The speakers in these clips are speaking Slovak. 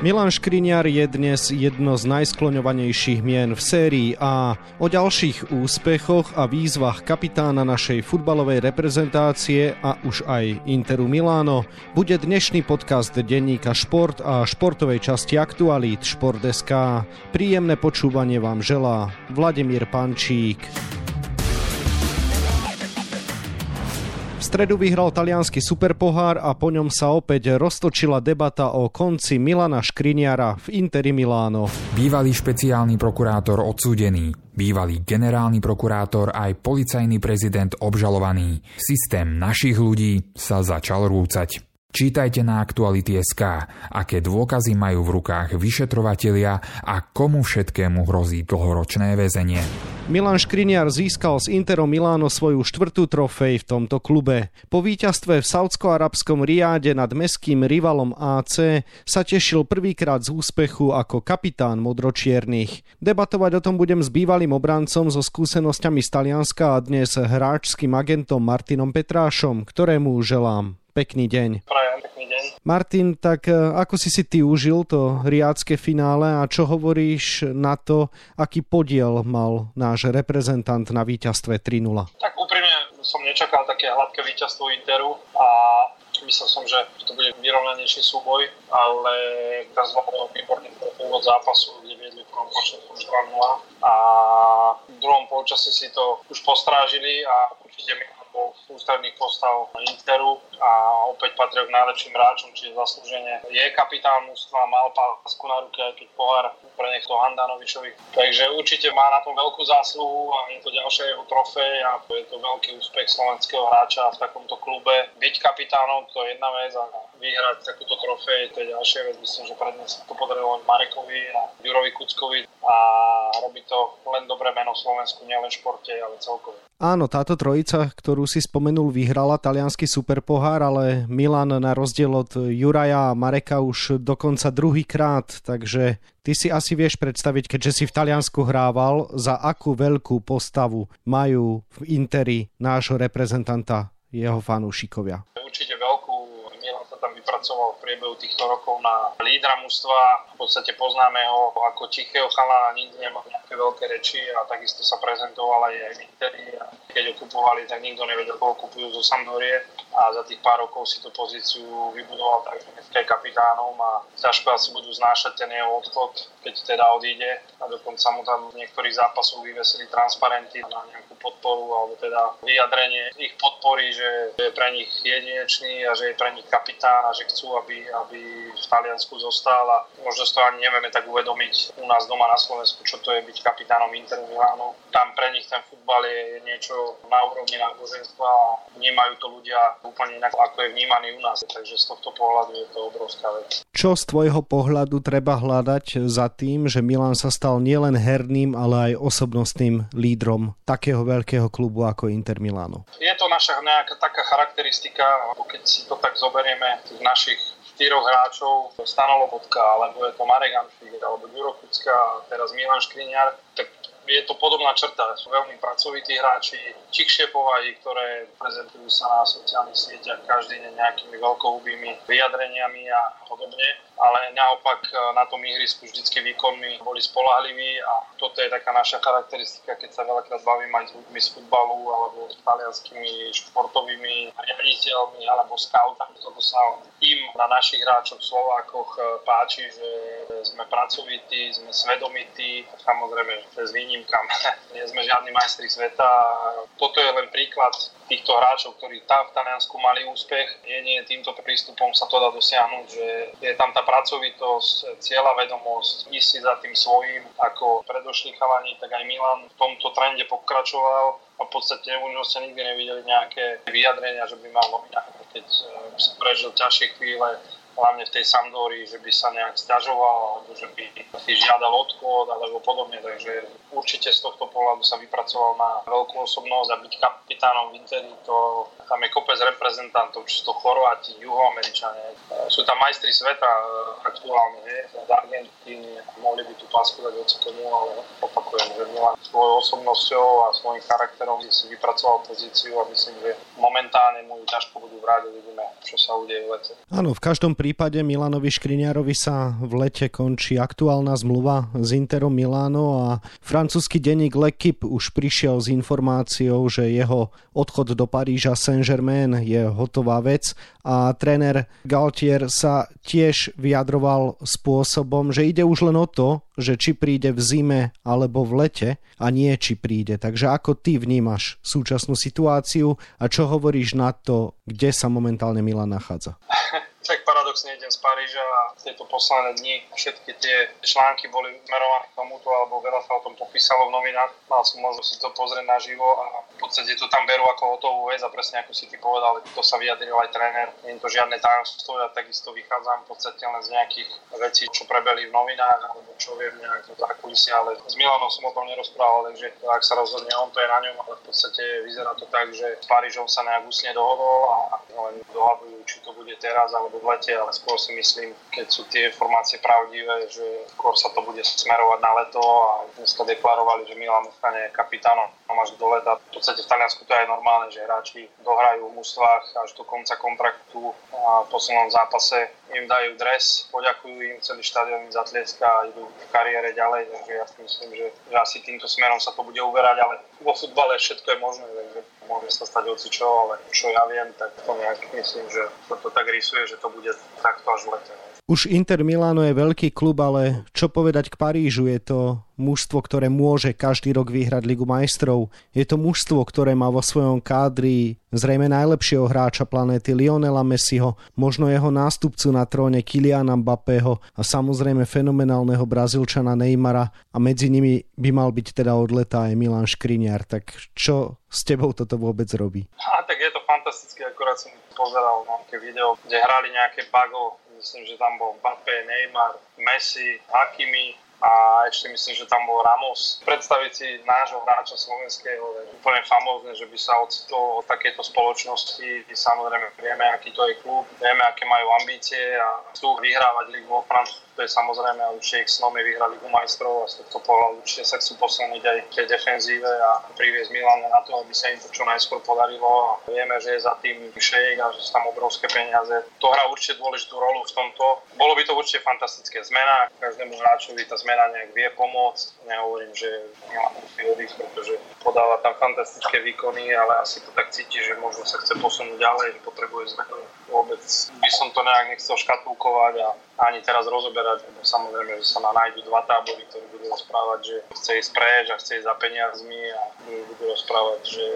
Milan Škriniar je dnes jedno z najskloňovanejších mien v sérii A. O ďalších úspechoch a výzvach kapitána našej futbalovej reprezentácie a už aj Interu Miláno bude dnešný podcast denníka Šport a športovej časti Aktualít Šport.sk. Príjemné počúvanie vám želá Vladimír Pančík. Stredu vyhral talianský superpohár a po ňom sa opäť roztočila debata o konci Milana Škriniara v Interi Miláno. Bývalý špeciálny prokurátor odsúdený, bývalý generálny prokurátor aj policajný prezident obžalovaný. Systém našich ľudí sa začal rúcať. Čítajte na Aktuality.sk, aké dôkazy majú v rukách vyšetrovatelia a komu všetkému hrozí dlhoročné väzenie. Milan Škriniar získal z Interom Miláno svoju štvrtú trofej v tomto klube. Po víťazstve v saudsko-arabskom Riáde nad meským rivalom AC sa tešil prvýkrát z úspechu ako kapitán modročiernych. Debatovať o tom budem s bývalým obrancom so skúsenosťami z Talianska a dnes hráčským agentom Martinom Petrášom, ktorému želám Pekný deň. Prajem, pekný deň. Martin, tak e, ako si si ty užil to riadske finále a čo hovoríš na to, aký podiel mal náš reprezentant na víťazstve 3-0? Tak úprimne som nečakal také hladké víťazstvo Interu a myslel som, že to bude vyrovnanejší súboj, ale teraz zvládol výborný úvod zápasu, kde viedli v prvom počte už 2-0 a v druhom polčase si to už postrážili a určite mi bol v ústredných postav Interu a opäť patril k najlepším hráčom, čiže zaslúžene je kapitán mústva, mal pásku na ruke, aj keď pohár pre to Handanovičovi. Takže určite má na tom veľkú zásluhu a je to ďalšia jeho trofej a je to veľký úspech slovenského hráča v takomto klube. Byť kapitánom to je jedna vec a vyhrať takúto trofej to je ďalšia vec. Myslím, že predne sa to podarilo Marekovi a Jurovi Kuckovi a robí to len dobré meno Slovensku, nielen športe, ale celkovo. Áno, táto trojica, ktorú si spomenul, vyhrala talianský superpohár, ale Milan na rozdiel od Juraja a Mareka už dokonca druhýkrát, takže ty si asi vieš predstaviť, keďže si v Taliansku hrával, za akú veľkú postavu majú v Interi nášho reprezentanta jeho fanúšikovia. Určite veľkú también. Vypracoval v priebehu týchto rokov na lídra mužstva. V podstate poznáme ho ako tichého chalana, nikdy nemal nejaké veľké reči a takisto sa prezentoval aj v Interi. Keď ho kupovali, tak nikto nevedel, koho kupujú zo Sampdorie a za tých pár rokov si tú pozíciu vybudoval tak, že je kapitánom a ťažko asi budú znášať ten jeho odchod, keď teda odíde a dokonca mu tam v niektorých zápasoch vyvesili transparenty na nejakú podporu alebo teda vyjadrenie ich podpory, že je pre nich jedinečný a že je pre nich kapitán že chcú, aby, aby v Taliansku zostal a možno to ani nevieme tak uvedomiť u nás doma na Slovensku, čo to je byť kapitánom Interu Milánu. Tam pre nich ten futbal je niečo na úrovni náboženstva a vnímajú to ľudia úplne inak, ako je vnímaný u nás. Takže z tohto pohľadu je to obrovská vec. Čo z tvojho pohľadu treba hľadať za tým, že Milan sa stal nielen herným, ale aj osobnostným lídrom takého veľkého klubu ako Inter Milano? Je to naša nejaká taká charakteristika, keď si to tak zoberieme, tých našich štyroch hráčov, Stano Lobotka, alebo je to Marek Anfík, alebo Ďuro Kucka, teraz Milan Škriňar, tak je to podobná črta. Sú veľmi pracovití hráči, tichšie povahy, ktoré prezentujú sa na sociálnych sieťach každý deň nejakými veľkohubými vyjadreniami a podobne ale naopak e, na tom ihrisku vždycky výkonmi boli spolahliví a toto je taká naša charakteristika, keď sa veľakrát bavím aj s ľuďmi z futbalu alebo s talianskými športovými riaditeľmi alebo scoutami. Toto sa im na našich hráčoch Slovákoch e, páči, že sme pracovití, sme svedomití, samozrejme s výnimkami. Nie sme žiadni majstri sveta. Toto je len príklad týchto hráčov, ktorí tam v Taliansku mali úspech. Jedine týmto prístupom sa to dá dosiahnuť, že je tam tá pracovitosť, cieľa vedomosť, ísť si za tým svojím, ako predošli chalani, tak aj Milan v tomto trende pokračoval a v podstate u neho ste nikdy nevideli nejaké vyjadrenia, že by mal nominálne, keď eh, sa prežil ťažšie chvíle, hlavne v tej Sampdori, že by sa nejak stiažoval alebo že by si žiadal odchod alebo podobne. Takže určite z tohto pohľadu sa vypracoval na veľkú osobnosť a byť kapitánom v Interi, to tam je kopec reprezentantov, či to Chorváti, Juhoameričania. Sú tam majstri sveta e, aktuálne, je, z Argentíny, mohli by tú pásku dať komu, ale opakujem, že Milan svojou osobnosťou a svojím charakterom si vypracoval pozíciu a myslím, že momentálne mu ťažko budú vrať, uvidíme, čo sa udeje v lete. Áno, v každom prípade Milanovi Škriniarovi sa v lete končí aktuálna zmluva s Interom Milano a francúzsky denník L'Equipe už prišiel s informáciou, že jeho odchod do Paríža Saint-Germain je hotová vec a tréner Galtier sa tiež vyjadroval spôsobom, že ide už len o to, že či príde v zime alebo v lete a nie či príde. Takže ako ty vnímaš súčasnú situáciu a čo hovoríš na to, kde sa momentálne Milan nachádza? tak paradoxne idem z Paríža a tieto posledné dni všetky tie články boli smerované k tomuto, alebo veľa sa o tom popísalo v novinách. Mal som možnosť si to pozrieť naživo a v podstate to tam berú ako hotovú vec a presne ako si ty povedal, to sa vyjadril aj tréner. Nie je to žiadne tajomstvo, ja takisto vychádzam v podstate len z nejakých vecí, čo prebeli v novinách alebo čo viem nejak za kulisia, ale s Milanom som o tom nerozprával, takže ak sa rozhodne on, to je na ňom, ale v podstate vyzerá to tak, že s Parížom sa nejak úsne dohodol a len dohadujú, či to bude teraz alebo v lete, ale skôr si myslím, keď sú tie informácie pravdivé, že skôr sa to bude smerovať na leto a dneska deklarovali, že Milan ostane kapitánom až do leta. V podstate v Taliansku to je normálne, že hráči dohrajú v mústvách až do konca kontraktu a v poslednom zápase im dajú dres, poďakujú im, celý štadión zatlieska a idú v kariére ďalej, takže ja si myslím, že, že asi týmto smerom sa to bude uberať, ale vo futbale všetko je možné, takže môže sa stať čo, ale čo ja viem, tak to nejak myslím, že to, to tak rysuje, že to bude takto až v lete. Už Inter Milano je veľký klub, ale čo povedať k Parížu? Je to mužstvo, ktoré môže každý rok vyhrať Ligu majstrov. Je to mužstvo, ktoré má vo svojom kádri zrejme najlepšieho hráča planéty Lionela Messiho, možno jeho nástupcu na tróne Kiliana Mbappého a samozrejme fenomenálneho Brazílčana Neymara a medzi nimi by mal byť teda od leta aj Milan Škriniar. Tak čo s tebou toto vôbec robí? A tak je to fantastické, akorát som pozeral nejaké video, kde hrali nejaké bago myslím, že tam bol Mbappé, Neymar, Messi, Hakimi, a ešte myslím, že tam bol Ramos. Predstaviť si nášho hráča slovenského je úplne famózne, že by sa ocitol od takéto spoločnosti. Samozrejme vieme, aký to je klub, vieme, aké majú ambície a chcú vyhrávať Ligu vo Francúzsku to je samozrejme určite ich snom je vyhrali Ligu majstrov a z tohto pohľadu určite sa chcú posunúť aj tej defenzíve a priviesť Milan na to, aby sa im to čo najskôr podarilo a vieme, že je za tým šejk a že sú tam obrovské peniaze. To hrá určite dôležitú rolu v tomto. Bolo by to určite fantastické zmena, každému hráčovi tá zmena nejak vie pomôcť. Nehovorím, že Milan musí odísť, pretože podáva tam fantastické výkony, ale asi to tak cíti, že možno sa chce posunúť ďalej, že potrebuje zmenu. Vôbec by som to nejak nechcel škatulkovať a ani teraz rozoberať, lebo samozrejme, že sa na nájdu dva tábory, ktorí budú rozprávať, že chce ísť preč a chce ísť za peniazmi a budú rozprávať, že,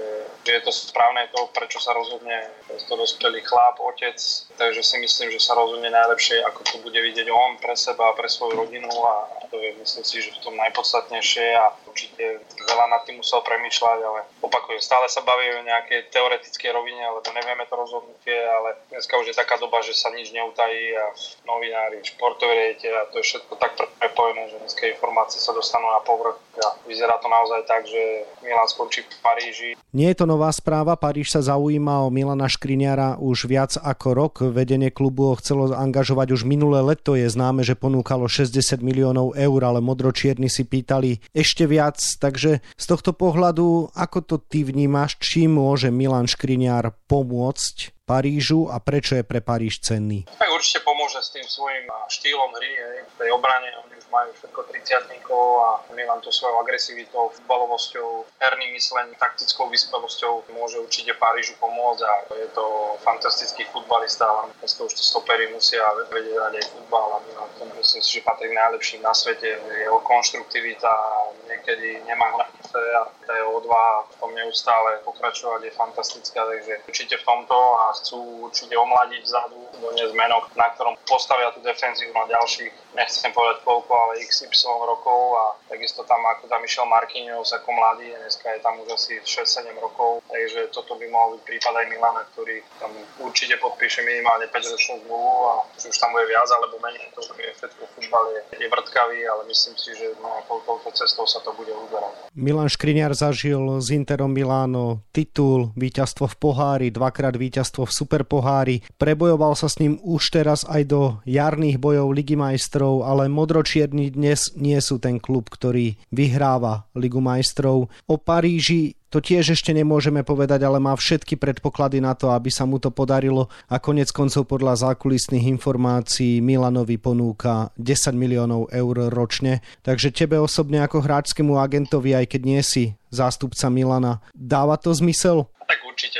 že je to správne to, prečo sa rozhodne to dospelý chlap, otec, takže si myslím, že sa rozhodne najlepšie, ako to bude vidieť on pre seba a pre svoju rodinu a to je myslím si, že v tom najpodstatnejšie a určite veľa nad tým musel premýšľať, ale opakujem, stále sa bavíme o nejakej teoretickej rovine, lebo nevieme to rozhodnutie, ale dneska už je taká doba, že sa nič neutají a novinári športoví a to je všetko tak prepojené, že dneska informácie sa dostanú na povrch a vyzerá to naozaj tak, že Milan skončí v Paríži. Nie je to nová správa, Paríž sa zaujíma o Milana Škriniara už viac ako rok. Vedenie klubu ho chcelo angažovať už minulé leto. Je známe, že ponúkalo 60 miliónov eur, ale modročierni si pýtali ešte viac. Takže z tohto pohľadu, ako to ty vnímaš, čím môže Milan Škriniar pomôcť Parížu a prečo je pre Paríž cenný? Tak určite pomôže s tým svojím štýlom hry, hej, v tej obrane. Oni už majú všetko 30 a Milan to svojou agresivitou, futbalovosťou, herným myslením, taktickou vyspelosťou môže určite Parížu pomôcť a je to fantastický futbalista, ale dneska už to stopery musia vedieť aj futbal a Milan to myslím si, že patrí najlepším na svete. Jeho konštruktivita niekedy nemá hranice a tá jeho odvaha v tom neustále pokračovať je fantastická, takže určite v tomto a chcú určite omladiť vzadu, do zmenok, na ktorom postavia tú defenzívu na ďalších, nechcem povedať koľko, ale XY rokov a takisto tam ako tam išiel Marquinhos ako mladý, dneska je tam už asi 6-7 rokov, takže toto by mohol byť prípad aj Milana, ktorý tam určite podpíše minimálne 5-ročnú zmluvu a či už tam bude viac alebo menej, to je všetko futbal je, je vrtkavý, ale myslím si, že no, touto cestou sa to bude uberať. Milan Škriňar zažil s Interom Miláno titul, víťazstvo v pohári, dvakrát víťazstvo v Superpohári. Prebojoval sa s ním už teraz aj do jarných bojov Ligy majstrov, ale modročierni dnes nie sú ten klub, ktorý vyhráva Ligu majstrov. O Paríži to tiež ešte nemôžeme povedať, ale má všetky predpoklady na to, aby sa mu to podarilo a konec koncov podľa zákulisných informácií Milanovi ponúka 10 miliónov eur ročne. Takže tebe osobne ako hráčskému agentovi, aj keď nie si zástupca Milana, dáva to zmysel? Tak určite,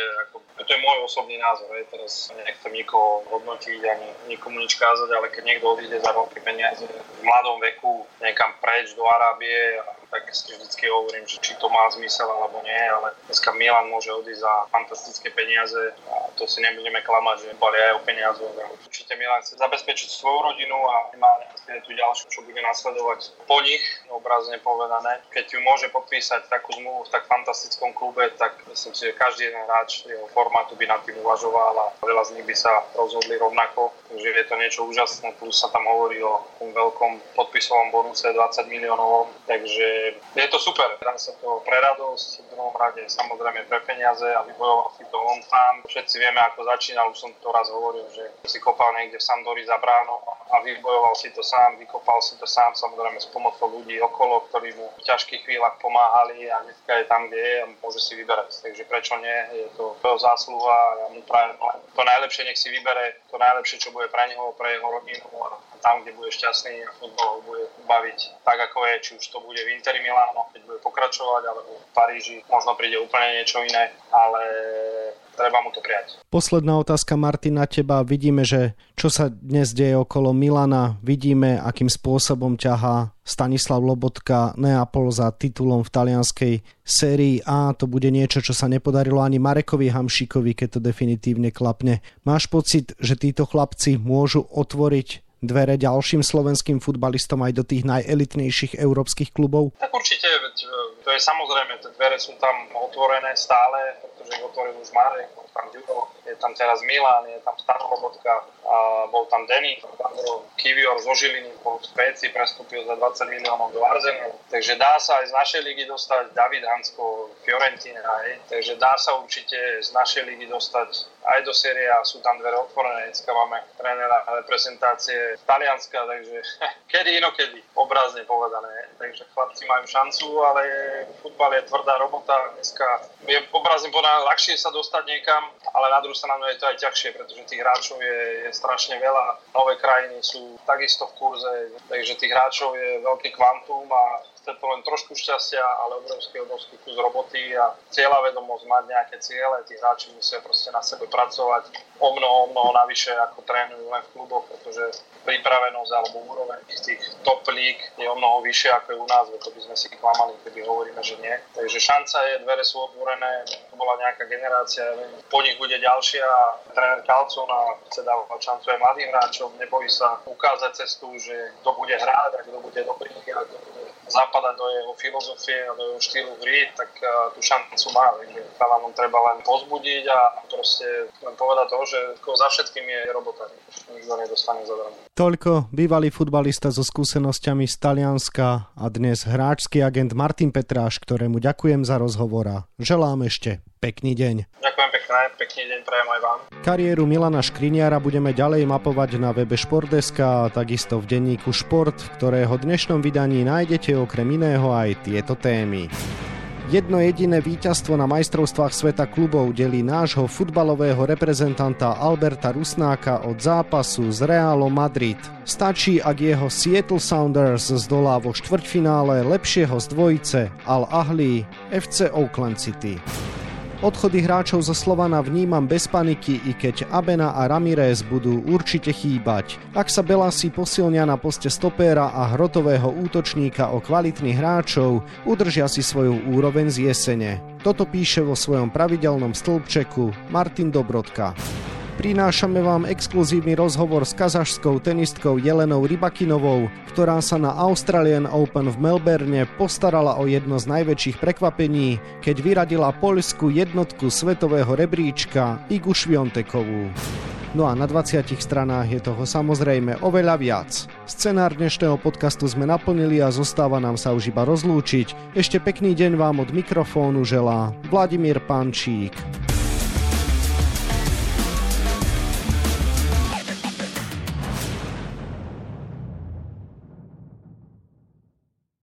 to je môj osobný názor, hej. teraz nechcem nikoho hodnotiť ani nikomu nič kázať, ale keď niekto odíde za veľké peniaze v mladom veku niekam preč do Arábie, tak si vždycky hovorím, že či to má zmysel alebo nie, ale dneska Milan môže odísť za fantastické peniaze a to si nebudeme klamať, že boli aj o peniazoch. Určite Milan chce zabezpečiť svoju rodinu a má tu ďalšiu, čo bude nasledovať po nich, obrazne povedané. Keď ju môže podpísať takú zmluvu v tak fantastickom klube, tak myslím si, že každý jeden hráč jeho formátu by nad tým uvažoval a veľa z nich by sa rozhodli rovnako. Takže je to niečo úžasné, plus sa tam hovorí o tom veľkom podpisovom bonuse 20 miliónov, takže je to super. Dá sa to pre radosť, v druhom rade samozrejme pre peniaze a vybojoval si to on sám. Všetci vieme, ako začínal, už som to raz hovoril, že si kopal niekde v Sandori za bráno a vybojoval si to sám, vykopal si to sám, samozrejme s pomocou ľudí okolo, ktorí mu v ťažkých chvíľach pomáhali a dneska je tam, kde je a môže si vyberať. Takže prečo nie? Je to jeho zásluha a ja mu prajem to najlepšie, nech si vybere to najlepšie, čo bude pre neho, pre jeho rodinu tam, kde bude šťastný a futbal ho bude baviť tak, ako je, či už to bude v Interi Milano, keď bude pokračovať, alebo v Paríži možno príde úplne niečo iné, ale treba mu to prijať. Posledná otázka, Martin, na teba. Vidíme, že čo sa dnes deje okolo Milana, vidíme, akým spôsobom ťahá Stanislav Lobotka Neapol za titulom v talianskej sérii A. To bude niečo, čo sa nepodarilo ani Marekovi Hamšíkovi, keď to definitívne klapne. Máš pocit, že títo chlapci môžu otvoriť dvere ďalším slovenským futbalistom aj do tých najelitnejších európskych klubov? Tak určite, to je samozrejme, tie dvere sú tam otvorené stále, pretože otvoril už Marek, bol tam Ďuro, je tam teraz Milan, je tam Stano Lobotka, a bol tam Denny, Kivior zo Žiliny, po Spéci prestúpil za 20 miliónov do Arsenalu. Takže dá sa aj z našej ligy dostať David Hansko, Fiorentina, hej. takže dá sa určite z našej ligy dostať aj do série a sú tam dvere otvorené. Dneska máme trénera reprezentácie Talianska, takže kedy inokedy, obrazne povedané. Takže chlapci majú šancu, ale futbal je tvrdá robota. Dneska je obrazne povedané ľahšie sa dostať niekam, ale na druhú stranu je to aj ťažšie, pretože tých hráčov je, je strašne veľa. Nové krajiny sú takisto v kurze, takže tých hráčov je veľký kvantum a chce to len trošku šťastia, ale obrovský, obrovský kus roboty a cieľa vedomosť mať nejaké ciele. Tí hráči musia proste na sebe pracovať o mnoho, o mnoho navyše, ako trénujú len v kluboch, pretože pripravenosť alebo úroveň tých top líg je o mnoho vyššie ako je u nás, to by sme si klamali, keby hovoríme, že nie. Takže šanca je, dvere sú otvorené, to bola nejaká generácia, po nich bude ďalšia. Tréner Kalcona chce dávať šancu aj mladým hráčom, nebojí sa ukázať cestu, že kto bude hrať a kto bude dobrý a kto zapadať do jeho filozofie a do jeho štýlu hry, tak uh, tú šancu má. Takže chalánom treba len pozbudiť a proste len povedať to, že za všetkým je robota. Nikto nedostane zadarmo. Toľko bývalý futbalista so skúsenosťami z Talianska a dnes hráčsky agent Martin Petráš, ktorému ďakujem za rozhovor a želám ešte pekný deň. Ďakujem pekne, pekný deň prajem aj vám. Kariéru Milana Škriniara budeme ďalej mapovať na webe Športdeska a takisto v denníku Šport, v ktorého dnešnom vydaní nájdete okrem iného aj tieto témy. Jedno jediné víťazstvo na majstrovstvách sveta klubov delí nášho futbalového reprezentanta Alberta Rusnáka od zápasu s Realom Madrid. Stačí, ak jeho Seattle Sounders zdolá vo štvrťfinále lepšieho z dvojice Al Ahly FC Oakland City. Odchody hráčov zo Slovana vnímam bez paniky, i keď Abena a Ramirez budú určite chýbať. Ak sa Belasi posilnia na poste stopéra a hrotového útočníka o kvalitných hráčov, udržia si svoju úroveň z jesene. Toto píše vo svojom pravidelnom stĺpčeku Martin Dobrodka. Prinášame vám exkluzívny rozhovor s kazašskou tenistkou Jelenou Rybakinovou, ktorá sa na Australian Open v Melbourne postarala o jedno z najväčších prekvapení, keď vyradila poľskú jednotku svetového rebríčka Igu Šviontekovú. No a na 20 stranách je toho samozrejme oveľa viac. Scenár dnešného podcastu sme naplnili a zostáva nám sa už iba rozlúčiť. Ešte pekný deň vám od mikrofónu želá Vladimír Pančík.